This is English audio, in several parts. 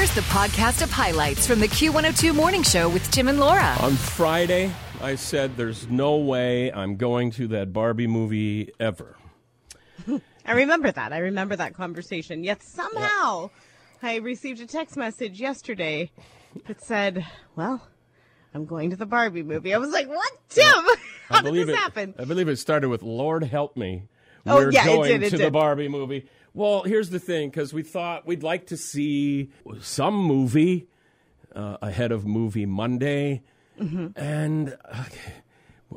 Here's the podcast of highlights from the Q102 Morning Show with Tim and Laura. On Friday, I said there's no way I'm going to that Barbie movie ever. I remember that. I remember that conversation. Yet somehow I received a text message yesterday that said, Well, I'm going to the Barbie movie. I was like, What, Tim? How I believe did this it, happen? I believe it started with "Lord help me." Oh, We're yeah, it going did, it to the did. Barbie movie. Well, here's the thing, because we thought we'd like to see some movie uh, ahead of Movie Monday, Mm-hmm. and uh,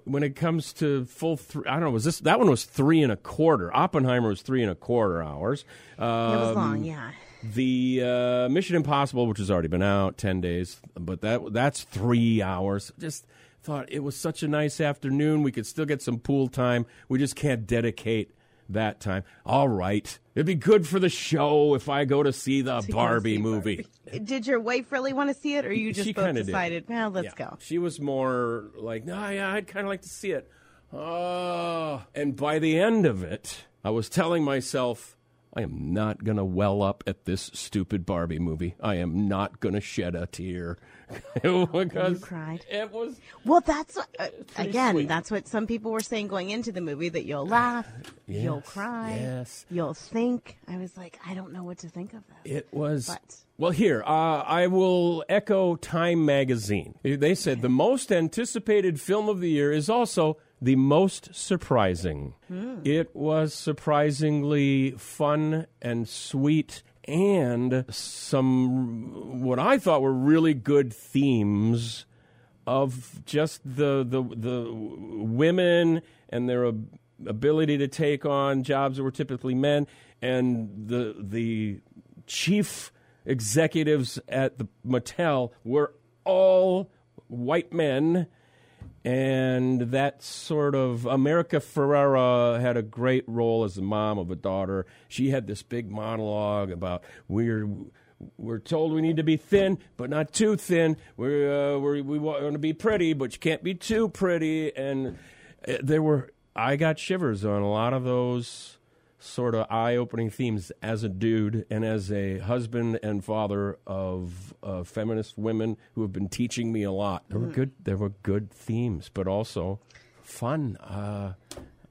when it comes to full, three, I don't know, was this that one was three and a quarter? Oppenheimer was three and a quarter hours. it was Um, long, yeah. The uh, Mission Impossible, which has already been out ten days, but that that's three hours. Just thought it was such a nice afternoon. We could still get some pool time. We just can't dedicate that time. All right, it'd be good for the show if I go to see the Barbie see movie. Did your wife really want to see it, or you just both decided, well, let's Yeah. go? She was more like, no, yeah, I'd kind of like to see it. Oh, and by the end of it, I was telling myself, I am not going to well up at this stupid Barbie movie. I am not going to shed a tear. because cried? It was. Well, that's what- uh, again. sweet. That's what some people were saying going into the movie that you'll laugh, you'll cry, yes. you'll think. I was like, I don't know what to think of this. It was. But- Well, here, uh, I will echo Time magazine. They said the most anticipated film of the year is also the most surprising. Hmm. It was surprisingly fun and sweet and some what I thought were really good themes of just the the the women and their ab- ability to take on jobs that were typically men and the the chief executives at the Mattel were all white men and that sort of America Ferrera had a great role as the mom of a daughter. She had this big monologue about we're we're told we need to be thin, but not too thin. We're, uh, we're we want to be pretty, but you can't be too pretty. And uh, there were I got shivers on a lot of those sort of eye-opening themes as a dude and as a husband and father of uh, feminist women who have been teaching me a lot. There were good. There were good themes, but also fun. Uh,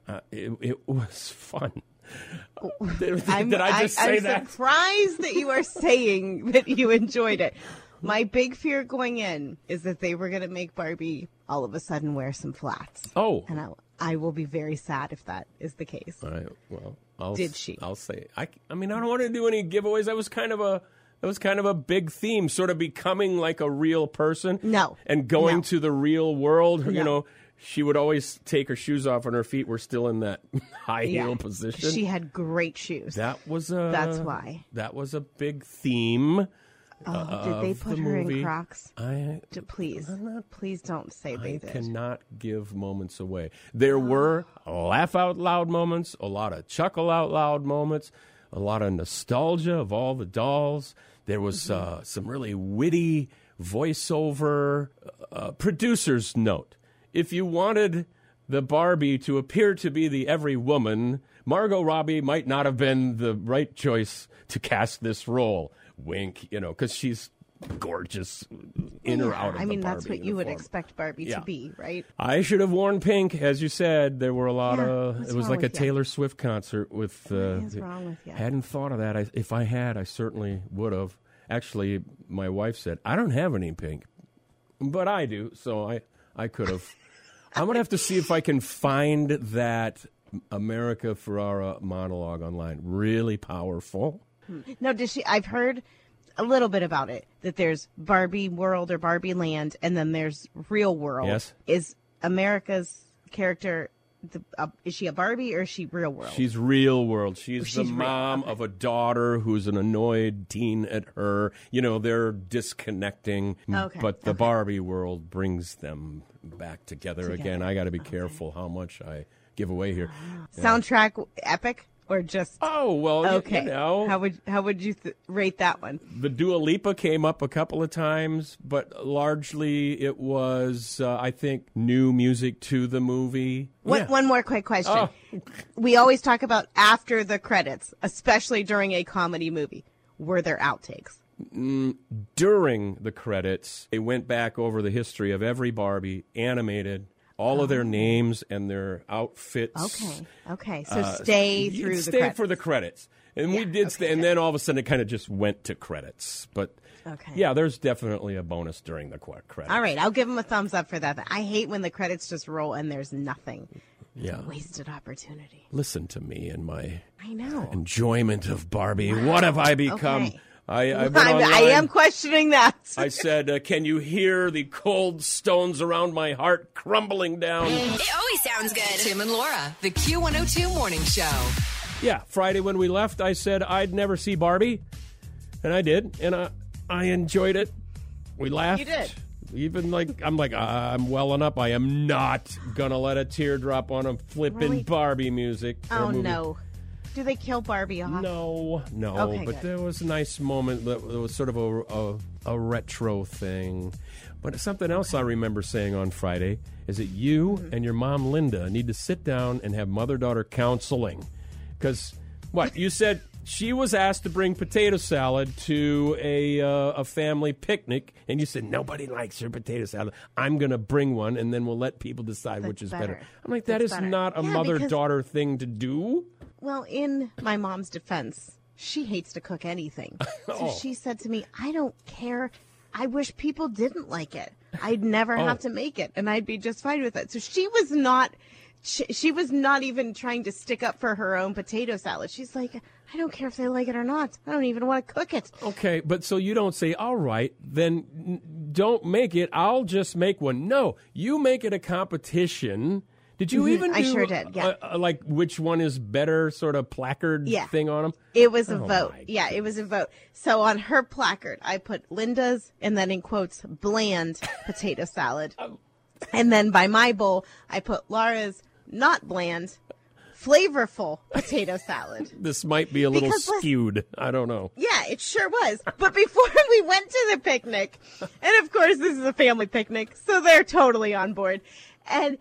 uh, it, it was fun. Did, I'm, did I just say am that? surprised that you are saying that you enjoyed it. My big fear going in is that they were going to make Barbie all of a sudden wear some flats. Oh, And I, I will be very sad if that is the case. All right. Well, I'll, Did she? I'll say. I. I mean, I don't want to do any giveaways. That was kind of a. That was kind of a big theme, sort of becoming like a real person. No. And going No. to the real world. You know, she would always take her shoes off, and her feet were still in that high heel position. She had great shoes. that was a. That's why. That was a big theme. Oh, did they put the her movie. in Crocs? I D- Please, please don't say they I did. cannot give moments away. There were laugh out loud moments, a lot of chuckle out loud moments, a lot of nostalgia of all the dolls. There was uh, some really witty voiceover. Uh, producer's note: If you wanted the Barbie to appear to be the every woman, Margot Robbie might not have been the right choice to cast this role. Wink, you know, because she's gorgeous in or out of I mean, that's what you would expect Barbie Yeah. to be, right? I should have worn pink, as you said. There were a lot Yeah, of. It was like a? Taylor Swift concert with. Uh, What is wrong with ya? Hadn't thought of that. I, if I had, I certainly would have. Actually, my wife said I don't have any pink, but I do, so I I could have. I'm gonna have to see if I can find that America Ferrera monologue online. Really powerful. No, does she? I've heard a little bit about it. That there's Barbie World or Barbie Land, and then there's Real World. Yes. Is America's character? The, uh, is she a Barbie or is she Real World? She's real world. She's, she's the real, mom of a daughter who's an annoyed teen at her. You know, they're disconnecting, Okay, but the okay. Barbie world brings them back together, again. I got to be careful how much I give away here. Soundtrack epic or just Oh, well, okay? you know, How would how would you th- rate that one? the Dua Lipa came up a couple of times, but largely it was, uh, I think, new music to the movie. One, Yeah. one more quick question. Oh. We always talk about after the credits, especially during a comedy movie. Were there outtakes? during the credits, they went back over the history of every Barbie, animated all of their um, names and their outfits. Okay. Okay. So uh, stay You'd through the stay credits. for the credits, and we did okay, stay. And then all of a sudden, it kind of just went to credits. But Okay. yeah, there's definitely a bonus during the credits. All right, I'll give him a thumbs up for that. I hate when the credits just roll and there's nothing. Yeah. Wasted opportunity. Listen to me and my I know. enjoyment of Barbie. What have I become? Okay. I, I've I'm- I am questioning that. I said, uh, "Can you hear the cold stones around my heart crumbling down?" It always sounds good. Tim and Laura, the Q102 Morning Show. Yeah, Friday when we left, I said I'd never see Barbie, and I did, and I I enjoyed it. We laughed. You did. Even like I'm like I'm welling up. I am not gonna let a tear drop on a flipping Really? Barbie music. oh movie. no. Do they kill Barbie off? No, no. Okay, but good. there was a nice moment that was sort of a, a, a retro thing. But something else I remember saying on Friday is that you Mm-hmm. and your mom Linda need to sit down and have mother daughter counseling. Because what you said, she was asked to bring potato salad to a uh, a family picnic, and you said nobody likes your potato salad. I'm going to bring one, and then we'll let people decide which is better. better. I'm like, that That's is better. not a Yeah, mother daughter thing to do. Well, in my mom's defense, she hates to cook anything. So Oh. she said to me, I don't care. I wish people didn't like it. I'd never Oh. have to make it and I'd be just fine with it. So she was not she, she was not even trying to stick up for her own potato salad. She's like, I don't care if they like it or not. I don't even want to cook it. Okay, but so you don't say, all right, then don't make it. I'll just make one. No, you make it a competition. Did you even Mm-hmm. I do sure did, yeah. uh, like which one is better sort of placard Yeah. thing on them? It was a Oh, vote. Yeah, it was a vote. So on her placard, I put Linda's and then in quotes, bland potato salad. Oh. And then by my bowl, I put Laura's not bland, flavorful potato salad. This might be a little Because skewed. I don't know. Yeah, it sure was. But before we went to the picnic, and of course this is a family picnic, so they're totally on board. And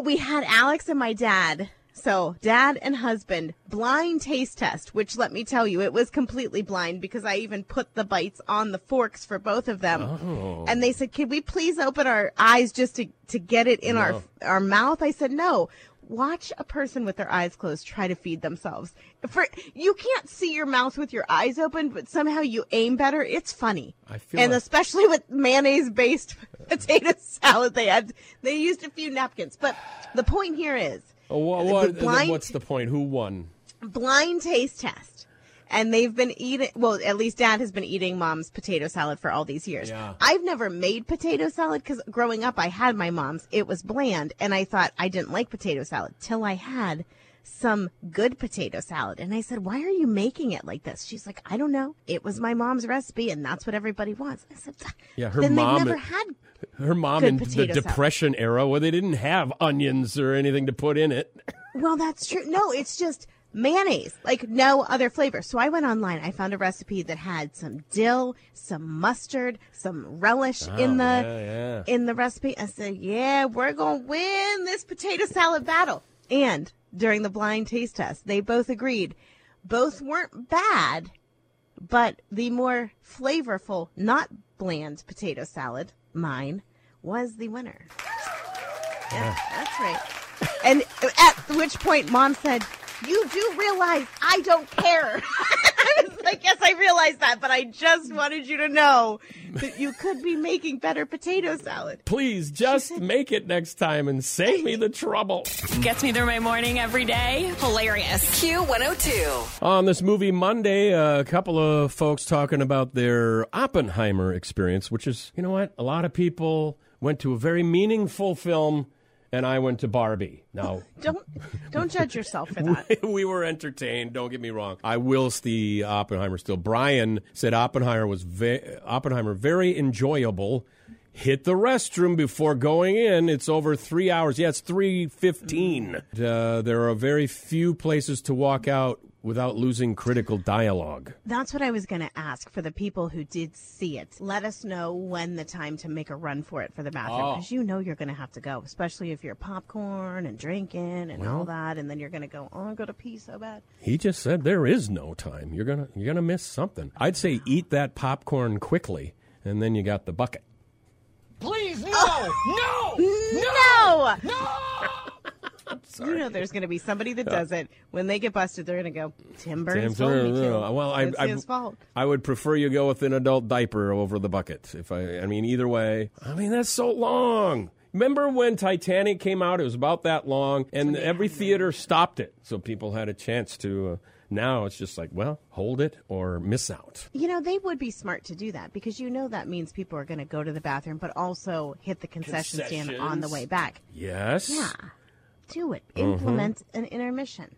we had Alex and my dad. So, dad and husband, blind taste test, which let me tell you, it was completely blind because I even put the bites on the forks for both of them. Oh. And they said, "Can we please open our eyes just to to get it in our our mouth?" I said, "No." Watch a person with their eyes closed try to feed themselves. For you can't see your mouth with your eyes open, but somehow you aim better. It's funny. I feel and like- especially with mayonnaise based potato salad, they had they used a few napkins. But the point here is Oh, wha- the what- blind- what's the point? Who won? blind taste test. And they've been eating, well, at least dad has been eating mom's potato salad for all these years. Yeah. I've never made potato salad because growing up I had my mom's. It was bland and I thought I didn't like potato salad till I had some good potato salad. And I said, why are you making it like this? She's like, I don't know. It was my mom's recipe and that's what everybody wants. I said, Yeah, her then mom- never had. Her mom in the salad. Depression era, where they didn't have onions or anything to put in it. Well, that's true. No, it's just mayonnaise, like no other flavor. So I went online. I found a recipe that had some dill, some mustard, some relish oh, in the Oh, yeah, yeah. in the recipe. I said, "Yeah, we're gonna win this potato salad battle." And during the blind taste test, they both agreed. Both weren't bad, but the more flavorful, not bland potato salad, mine, was the winner. Yeah, uh-huh. that's right. And at which point, mom said, "You do realize I don't care." I was like, "Yes, I realize that, but I just wanted you to know that you could be making better potato salad." Please just make it next time and save me the trouble. Gets me through my morning every day. Hilarious. Q102. On this movie Monday, a couple of folks talking about their Oppenheimer experience, which is, you know what? A lot of people went to a very meaningful film, and I went to Barbie. Now, Don't don't judge yourself for that. we were entertained. Don't get me wrong. I will see Oppenheimer still. Brian said Oppenheimer was ve- Oppenheimer very enjoyable. Hit the restroom before going in. It's over three hours. Yeah, it's three fifteen. Uh, there are very few places to walk out without losing critical dialogue. That's what I was going to ask for the people who did see it. Let us know when the time to make a run for it for the bathroom Oh. because you know you're going to have to go, especially if you're popcorn and drinking and all that, and then you're going to go, oh, I got to pee so bad. He just said there is no time. You're gonna you're gonna miss something. I'd say eat that popcorn quickly, and then you got the bucket. Please, no! No! No! No! You know there's going to be somebody that does it. When they get busted, they're going to go, Tim Burns Tim told me to. Well, I, it's I, his fault. I would prefer you go with an adult diaper over the bucket. If I, I mean, either way. I mean, that's so long. Remember when Titanic came out? It was about that long, and every theater stopped it, so people had a chance to. Uh, now it's just like, well, hold it or miss out. You know, they would be smart to do that because you know that means people are going to go to the bathroom, but also hit the concession stand on the way back. Yes. Yeah. Do it. Mm-hmm. Implement an intermission.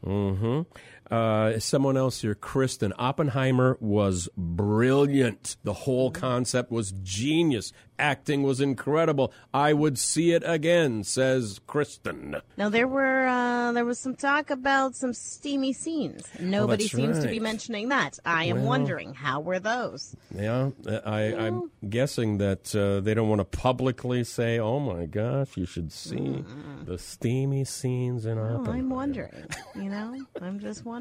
Uh, someone else here, Kristen Oppenheimer was brilliant. The whole concept was genius. Acting was incredible. I would see it again, says Kristen. Now there were uh, there was some talk about some steamy scenes. Nobody that's seems to be mentioning that. I am Well- wondering how were those? Yeah, I, I'm guessing that uh, they don't want to publicly say, "Oh my gosh, you should see the steamy scenes in Oh, Oppenheimer." I'm wondering. You know, I'm just wondering.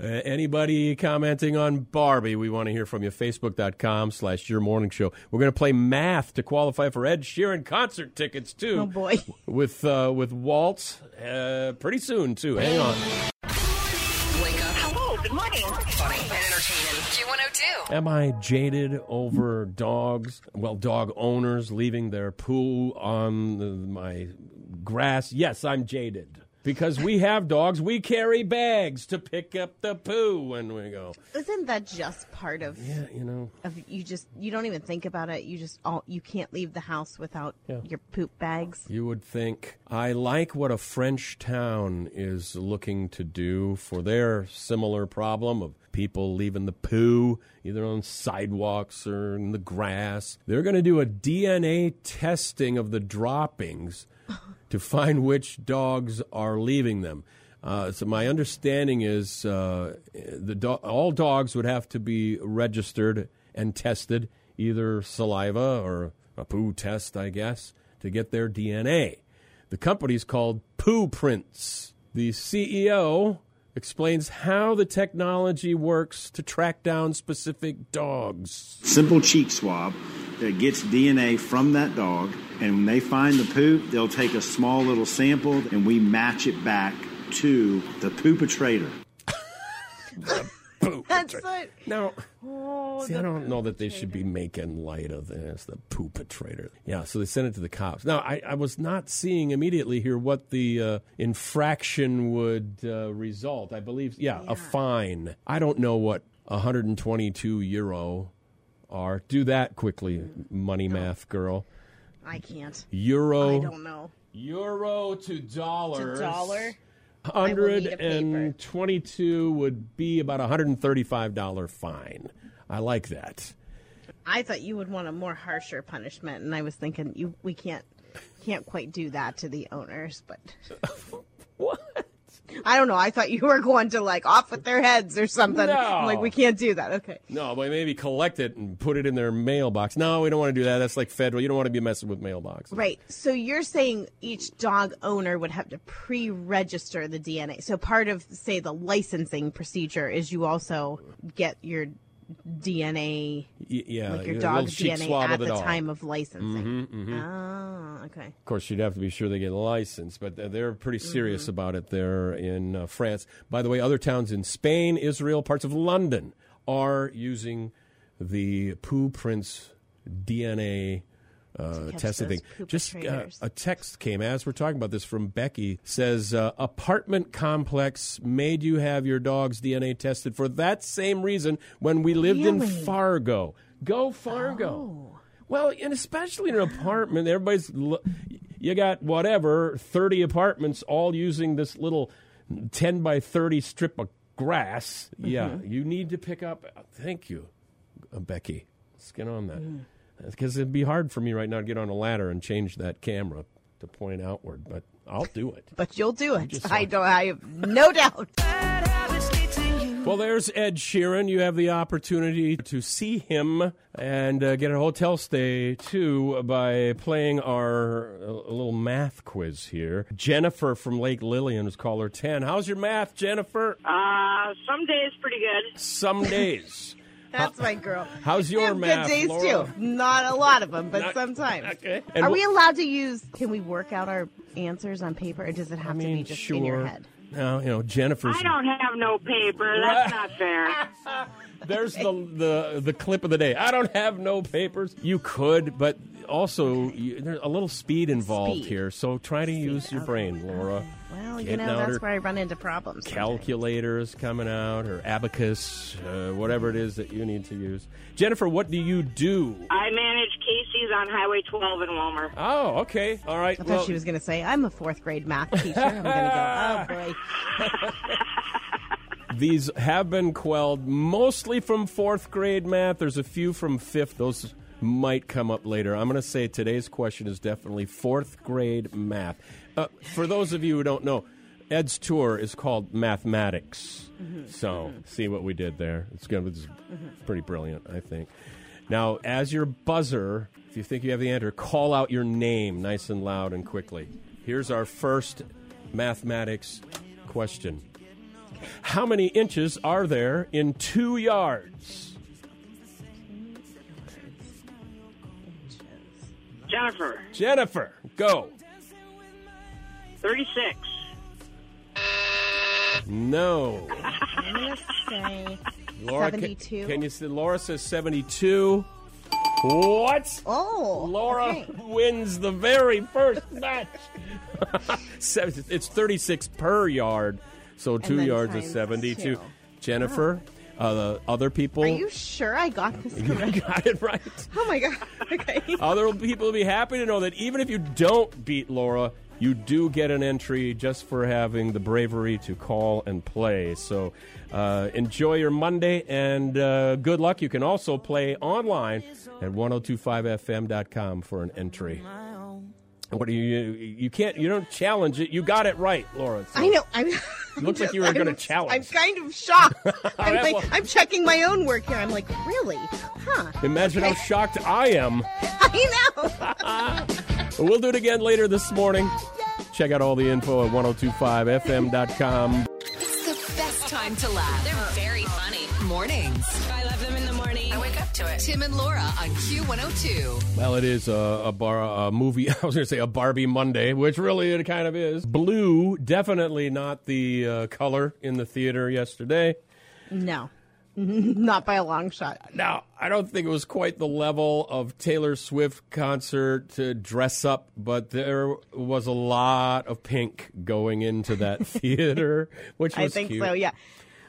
Uh, anybody commenting on Barbie, we want to hear from you. Facebook.com slash Your Morning Show. We're going to play math to qualify for Ed Sheeran concert tickets, too. Oh boy. With, uh, with Walt uh, pretty soon, too. Hang on. Wake up Hello, good morning. funny and entertaining. Q102. Am I jaded over dogs? Well, dog owners leaving their poo on the, my grass? Yes, I'm jaded. Because we have dogs, we carry bags to pick up the poo when we go. Isn't that just part of Yeah, you know. of you just you don't even think about it. You just all you can't leave the house without Yeah. your poop bags. You would think. I like what a French town is looking to do for their similar problem of people leaving the poo either on sidewalks or in the grass. They're going to do a DNA testing of the droppings to find which dogs are leaving them. Uh, so my understanding is uh, the do- all dogs would have to be registered and tested, either saliva or a poo test, I guess, to get their DNA. The company's called Poo Prints. The CEO explains how the technology works to track down specific dogs. simple cheek swab that gets DNA from that dog. And when they find the poop, they'll take a small little sample and we match it back to the poopetrator. That's what. Now, Oh, see, I don't know that they should be making light of this, the poopetrator. Yeah, so they sent it to the cops. Now, I, I was not seeing immediately here what the uh, infraction would uh, result. I believe, yeah, a fine. I don't know what 122 euro are. Do that quickly, money math girl. I can't. Euro. I don't know. Euro to To dollars. dollar. I will need a 122 would be about a $135 fine. I like that. I thought you would want a more harsher punishment, and I was thinking you we can't can't quite do that to the owners, but What? I don't know. I thought you were going to like off with their heads or something. No. I'm like we can't do that. Okay. No, but maybe collect it and put it in their mailbox. No, we don't want to do that. That's like federal. You don't want to be messing with mailboxes. Right. So you're saying each dog owner would have to pre-register the DNA. So part of say the licensing procedure is you also get your DNA Y- yeah, like your a dog's DNA at the, dog. Mm-hmm, time of licensing. Oh, okay. Of course, you'd have to be sure they get licensed, but they're- pretty serious Mm-hmm. about it there in uh, France. By the way, other towns in Spain, Israel, parts of London are using the Poo Prints DNA uh, testing thing. Just uh, a text came as we're talking about this from Becky says uh, apartment complex made you have your dog's DNA tested for that same reason when we lived in Fargo. Go Fargo. Oh. Well, and especially in an apartment, everybody's you got whatever thirty apartments all using this little ten by thirty strip of grass. Yeah, Mm-hmm. you need to pick up. Thank you, Becky. Let's get on that Mm. Because it'd be hard for me right now to get on a ladder and change that camera to point outward, but I'll do it. But you'll do it. I don't. I have no doubt. Bad habits lead to you. Well, there's Ed Sheeran. You have the opportunity to see him and uh, get a hotel stay too by playing our uh, little math quiz here. Jennifer from Lake Lillian is caller 10. How's your math, Jennifer? Uh, some days pretty good. Some days. That's my girl. How's your have math, Good days Laura? too. Not a lot of them, but Not- sometimes. Okay. And Are wh- we allowed to use? Can we work out our answers on paper, or does it have I mean, to be just sure. in your head? Now, you know, Jennifer's. I don't have no paper. That's not fair. There's the, the the clip of the day. I don't have no papers. You could, but also you, there's a little speed involved Speed. here. So try to use your okay. brain, Laura. Well, you Getting know out that's where I run into problems. sometimes. calculators coming out or abacus, uh, whatever it is that you need to use. Jennifer, what do you do? I manage Casey's on Highway 12 in Willmar. Oh, okay, all right. I thought well, she was going to say, "I'm a fourth grade math teacher." I'm going to go, "Oh boy." These have been quelled mostly from fourth grade math. There's a few from fifth. Those might come up later. I'm going to say today's question is definitely fourth grade math. Uh, for those of you who don't know, Ed's tour is called Mathematics. Mm-hmm. So, mm-hmm. see what we did there. It's going to be mm-hmm. pretty brilliant, I think. Now, as your buzzer, if you think you have the answer, call out your name nice and loud and quickly. Here's our first mathematics question. How many inches are there in two yards? Jennifer, Jennifer, go. 36. No. I'm going to say Laura, can- 72. Can, you say Laura says 72? What? Oh, Laura okay. wins the very first match. It's 36 per yard, so two yards is 72. two. Jennifer, uh, the other people. Are you sure I got this You correct? got it right. Oh my god. Okay. Other people will be happy to know that even if you don't beat Laura, you do get an entry just for having the bravery to call and play. So uh, enjoy your Monday and uh, good luck. You can also play online at 1025fm.com for an entry. What do you, you can't, you don't challenge it. You got it right, Laura. So I know. I'm. Looks like you were gonna challenge. I'm kind of shocked. I'm, like, well- I'm checking my own work here. I'm like, really? Huh? Imagine how shocked I am. I know. We'll do it again later this morning. Check out all the info at 1025fm.com. It's the best time to laugh. They're very funny. Mornings. I love them in the morning. I wake up to it. Tim and Laura on Q102. Well, it is a, a bar a movie. I was going to say a Barbie Monday, which really it kind of is. Blue, definitely not the uh, color in the theater yesterday. No, not by a long shot. Now, I don't think it was quite the level of Taylor Swift concert to dress up, but there was a lot of pink going into that theater, which was I think cute. so. Yeah.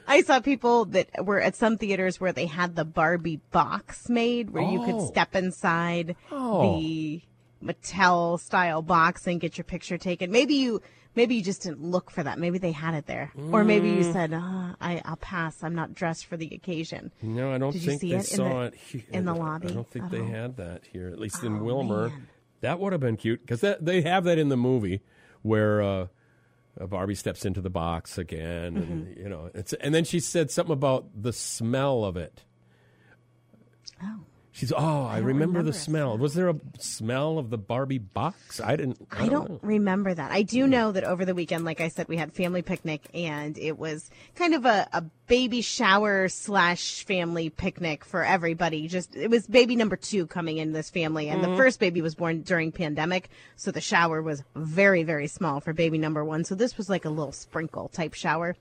I saw people that were at some theaters where they had the Barbie box made where you Oh. could step inside Oh. the Mattel style box and get your picture taken. Maybe you maybe you just didn't look for that. Maybe they had it there. Or maybe you Mm. said, oh, I, I'll pass. I'm not dressed for the occasion. No, I don't Did you think see they it in saw the- it in the lobby I don't think they had that here, at least in Oh, Willmar. man. That would have been cute because they have that in the movie where uh, uh, Barbie steps into the box again, and Mm-hmm. you know, it's and then she said something about the smell of it. Oh. She's oh, I, don't remember, remember the smell. Was there a smell of the Barbie box? I didn't. I, I don't know. remember that. I Hmm. do know that over the weekend, like I said, we had family picnic and it was kind of a, a baby shower slash family picnic for everybody. Just it was baby number two coming in this family, and Mm-hmm. the first baby was born during pandemic, so the shower was very very small for baby number one. So this was like a little sprinkle type shower,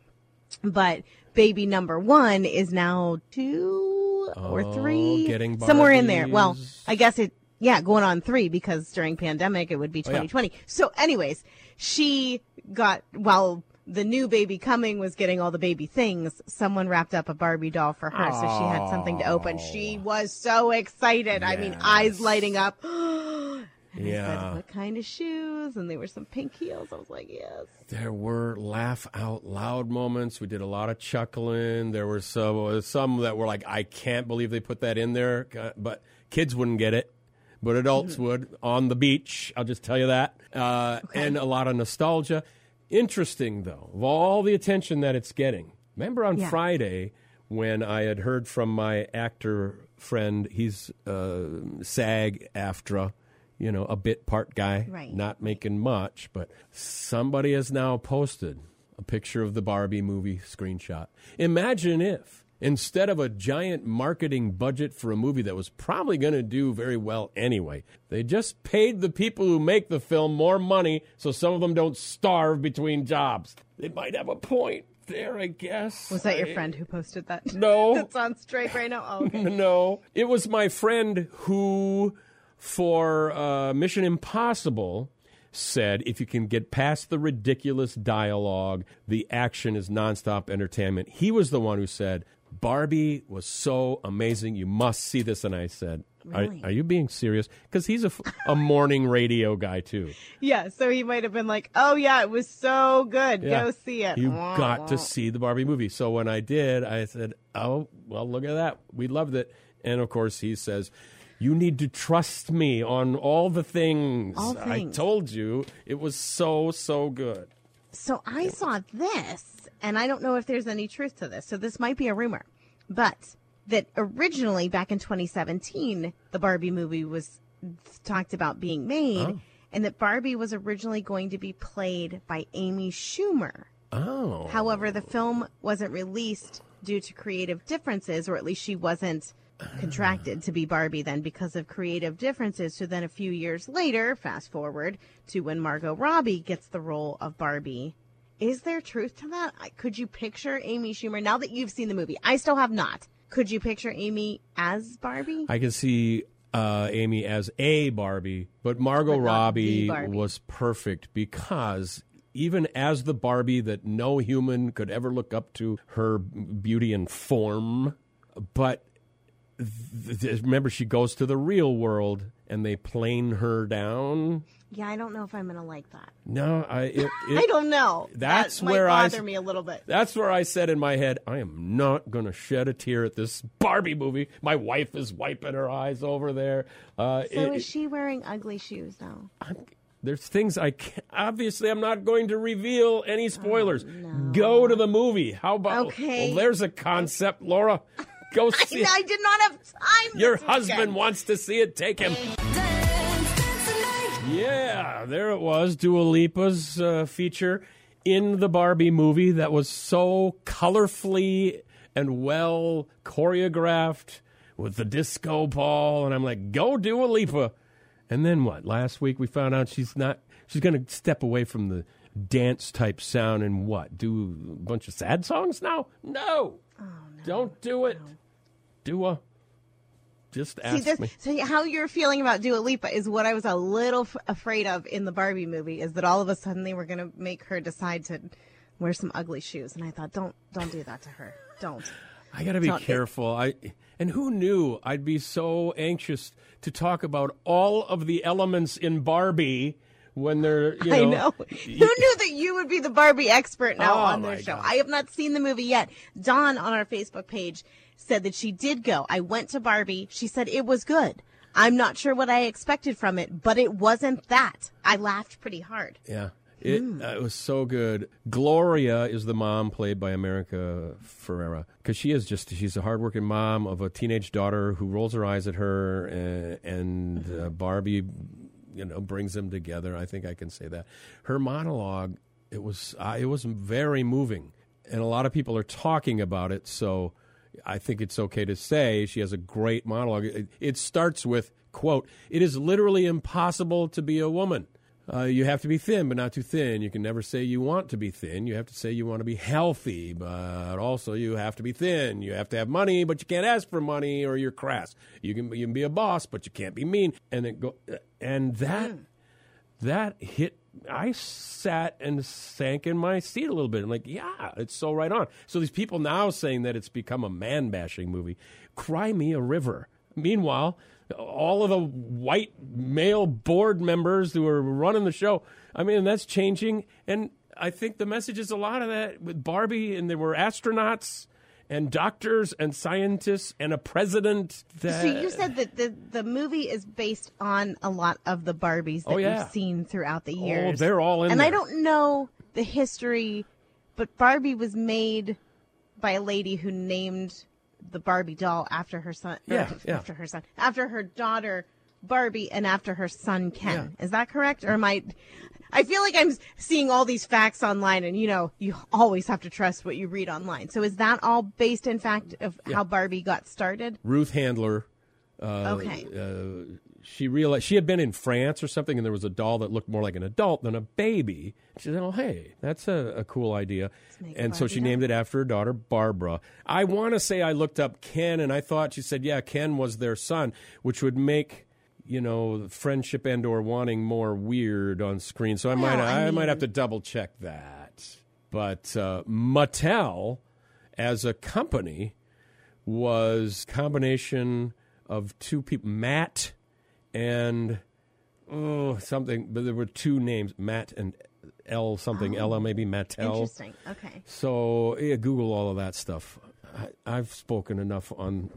but baby number one is now two or three, somewhere in there. Well, I guess it, yeah, going on three because during pandemic it would be Oh, yeah. 2020. So, anyways, she got, while the new baby coming was getting all the baby things, someone wrapped up a Barbie doll for her. So she had something to open. She was so excited. I mean, eyes lighting up. And Yeah. said, what kind of shoes? And they were some pink heels. I was like, yes. There were laugh out loud moments. We did a lot of chuckling. There were some some that were like, I can't believe they put that in there. Uh, But kids wouldn't get it, but adults Mm-hmm. would on the beach. I'll just tell you that. Uh, And a lot of nostalgia. Interesting though, of all the attention that it's getting, Remember on Yeah. Friday when I had heard from my actor friend, he's uh, SAG AFTRA, you know, a bit part guy, Right. not making much, but somebody has now posted a picture of the Barbie movie screenshot. Imagine if. Instead of a giant marketing budget for a movie that was probably going to do very well anyway, they just paid the people who make the film more money so some of them don't starve between jobs. They might have a point there, I guess. Was that your I- friend who posted that? No. That's on strike right now. Oh, okay. No, it was my friend who, for uh, Mission Impossible, said if you can get past the ridiculous dialogue, the action is nonstop entertainment. He was the one who said, Barbie was so amazing. You must see this. And I said, Are, Really? are you being serious? Because he's a morning radio guy, too. Yeah, so he might have been like, "Oh yeah, it was so good. Yeah. Go see it." You Wah, got wah. to see the Barbie movie. So when I did, I said, "Oh, well, look at that. We loved it." And of course, he says, "You need to trust me on all the things. All I told you it was so so good." So I saw this, and I don't know if there's any truth to this. So this might be a rumor, but that originally back in 2017, the Barbie movie was talked about being made, Oh. and that Barbie was originally going to be played by Amy Schumer. Oh, However, the film wasn't released due to creative differences, or at least she wasn't contracted to be Barbie then because of creative differences. So then a few years later, fast forward to when Margot Robbie gets the role of Barbie. Is there truth to that? Could you picture Amy Schumer now that you've seen the movie? I still have not. Could you picture Amy as Barbie? I can see uh, Amy as a Barbie, but Margot But Robbie Barbie. was perfect because even as the Barbie that no human could ever look up to her beauty and form, but th- th- remember she goes to the real world and they plane her down. yeah, I don't know if I'm going to like that. No, I. It, it, I don't know. That's that might where I bother s- me a little bit. That's where I said in my head, I am not going to shed a tear at this Barbie movie. My wife is wiping her eyes over there. Uh, So it- is she wearing ugly shoes now? there's things I can't, obviously I'm not going to reveal any Oh, spoilers. Go to the movie. How about? Okay. Well, there's a concept, Laura. Go see. it. I did not have time. Your this husband weekend. wants to see it. Take him. Yeah, there it was. Dua Lipa's uh, feature in the Barbie movie that was so colorfully and well choreographed with the disco ball. And I'm like, go Dua Lipa. And then what? Last week we found out she's not, she's going to step away from the dance type sound and what? Do a bunch of sad songs now? No. Oh, don't do it. Dua. Just See, ask this, me. so how you're feeling about Dua Lipa is what I was a little f- afraid of in the Barbie movie. Is that all of a sudden they were going to make her decide to wear some ugly shoes, and I thought, don't don't do that to her. Don't. I got to be Don't- careful. I and who knew I'd be so anxious to talk about all of the elements in Barbie when they're you know. I know. Who knew that you would be the Barbie expert now Oh, on their show? God. I have not seen the movie yet. Dawn on our Facebook page said that she did go. I went to Barbie. She said it was good. I'm not sure what I expected from it, but it wasn't that. I laughed pretty hard. Yeah. It, Hmm. uh, it was so good. Gloria is the mom played by America Ferrera because she is just she's a hardworking mom of a teenage daughter who rolls her eyes at her and, and uh, Barbie, you know, brings them together. I think I can say that. Her monologue it was uh, it was very moving, and a lot of people are talking about it. So I think it's okay to say she has a great monologue. It, it starts with quote: "It is literally impossible to be a woman." Uh, you have to be thin, but not too thin. You can never say you want to be thin. You have to say you want to be healthy, but also you have to be thin. You have to have money, but you can't ask for money, or you're crass. You can you can be a boss, but you can't be mean. And it go and that that hit. I sat and sank in my seat a little bit. I'm like, yeah, it's so right on. So these people now saying that it's become a man bashing movie. Cry me a river. Meanwhile, all of the white male board members who are running the show, I mean, that's changing. And I think the message is a lot of that with Barbie, and there were astronauts and doctors and scientists and a president. That, So you said that the the movie is based on a lot of the Barbies that Oh, yeah. you've seen throughout the years. Oh, years. they're all in And I don't know the history, but Barbie was made by a lady who named the Barbie doll after her son. Yeah, yeah. After her son. After her daughter Barbie and after her son Ken. Is that correct? Or am I? I feel like I'm seeing all these facts online, and you know, you always have to trust what you read online. So is that all based in fact of how Barbie got started? Ruth Handler. Uh, Okay. Uh, she realized she had been in France or something, and there was a doll that looked more like an adult than a baby. She said, "Oh, hey, that's a, a cool idea." And so she doll. named it after her daughter, Barbara. I want to say I looked up Ken, and I thought she said, "Yeah, Ken was their son," which would make you know friendship and or wanting more weird on screen. So I might Well, I I, might have to double check that. But uh, Mattel, as a company, was combination of two people, Matt and oh something, but there were two names, Matt and L something, Ella maybe Mattel. Interesting. Okay. So yeah, Google all of that stuff. I, I've spoken enough on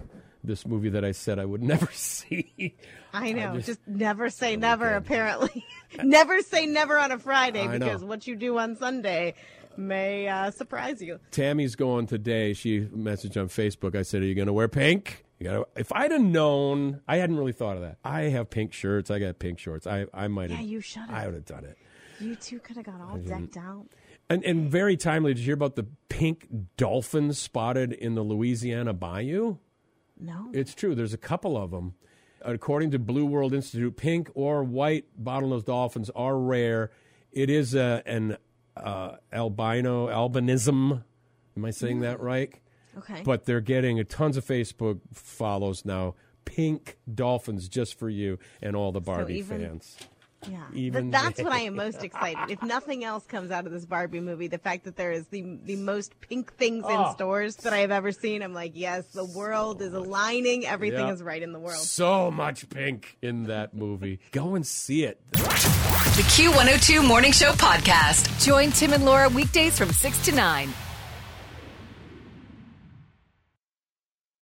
this movie that I said I would never see. I know. just- just, never say never, apparently. never say never on a Friday I know. because what you do on Sunday may uh, surprise you. Tammy's going today. She messaged on Facebook. I said, "Are you going to wear pink?" You gotta, if I'd have known, I hadn't really thought of that. I have pink shirts. I got pink shorts. I, I might have. Yeah, you should have. I would have done it. You two could have got all decked out. And, and very timely. Did you hear about the pink dolphins spotted in the Louisiana bayou? No. It's true. There's a couple of them. According to Blue World Institute, pink or white bottlenose dolphins are rare. It is a, an uh, albino albinism. Am I saying that right? Okay. But they're getting tons of Facebook follows now. Pink dolphins just for you and all the Barbie even- fans. yeah. even But that's what I am most excited. If nothing else comes out of this Barbie movie, the fact that there is the the most pink things Oh. in ah. stores that I have ever seen, I'm like, yes, the world is aligning. Everything Yeah. is right in the world. So much pink in that movie. Go and see it. The Q102 Morning Show podcast. Join Tim and Laura weekdays from 6 to 9.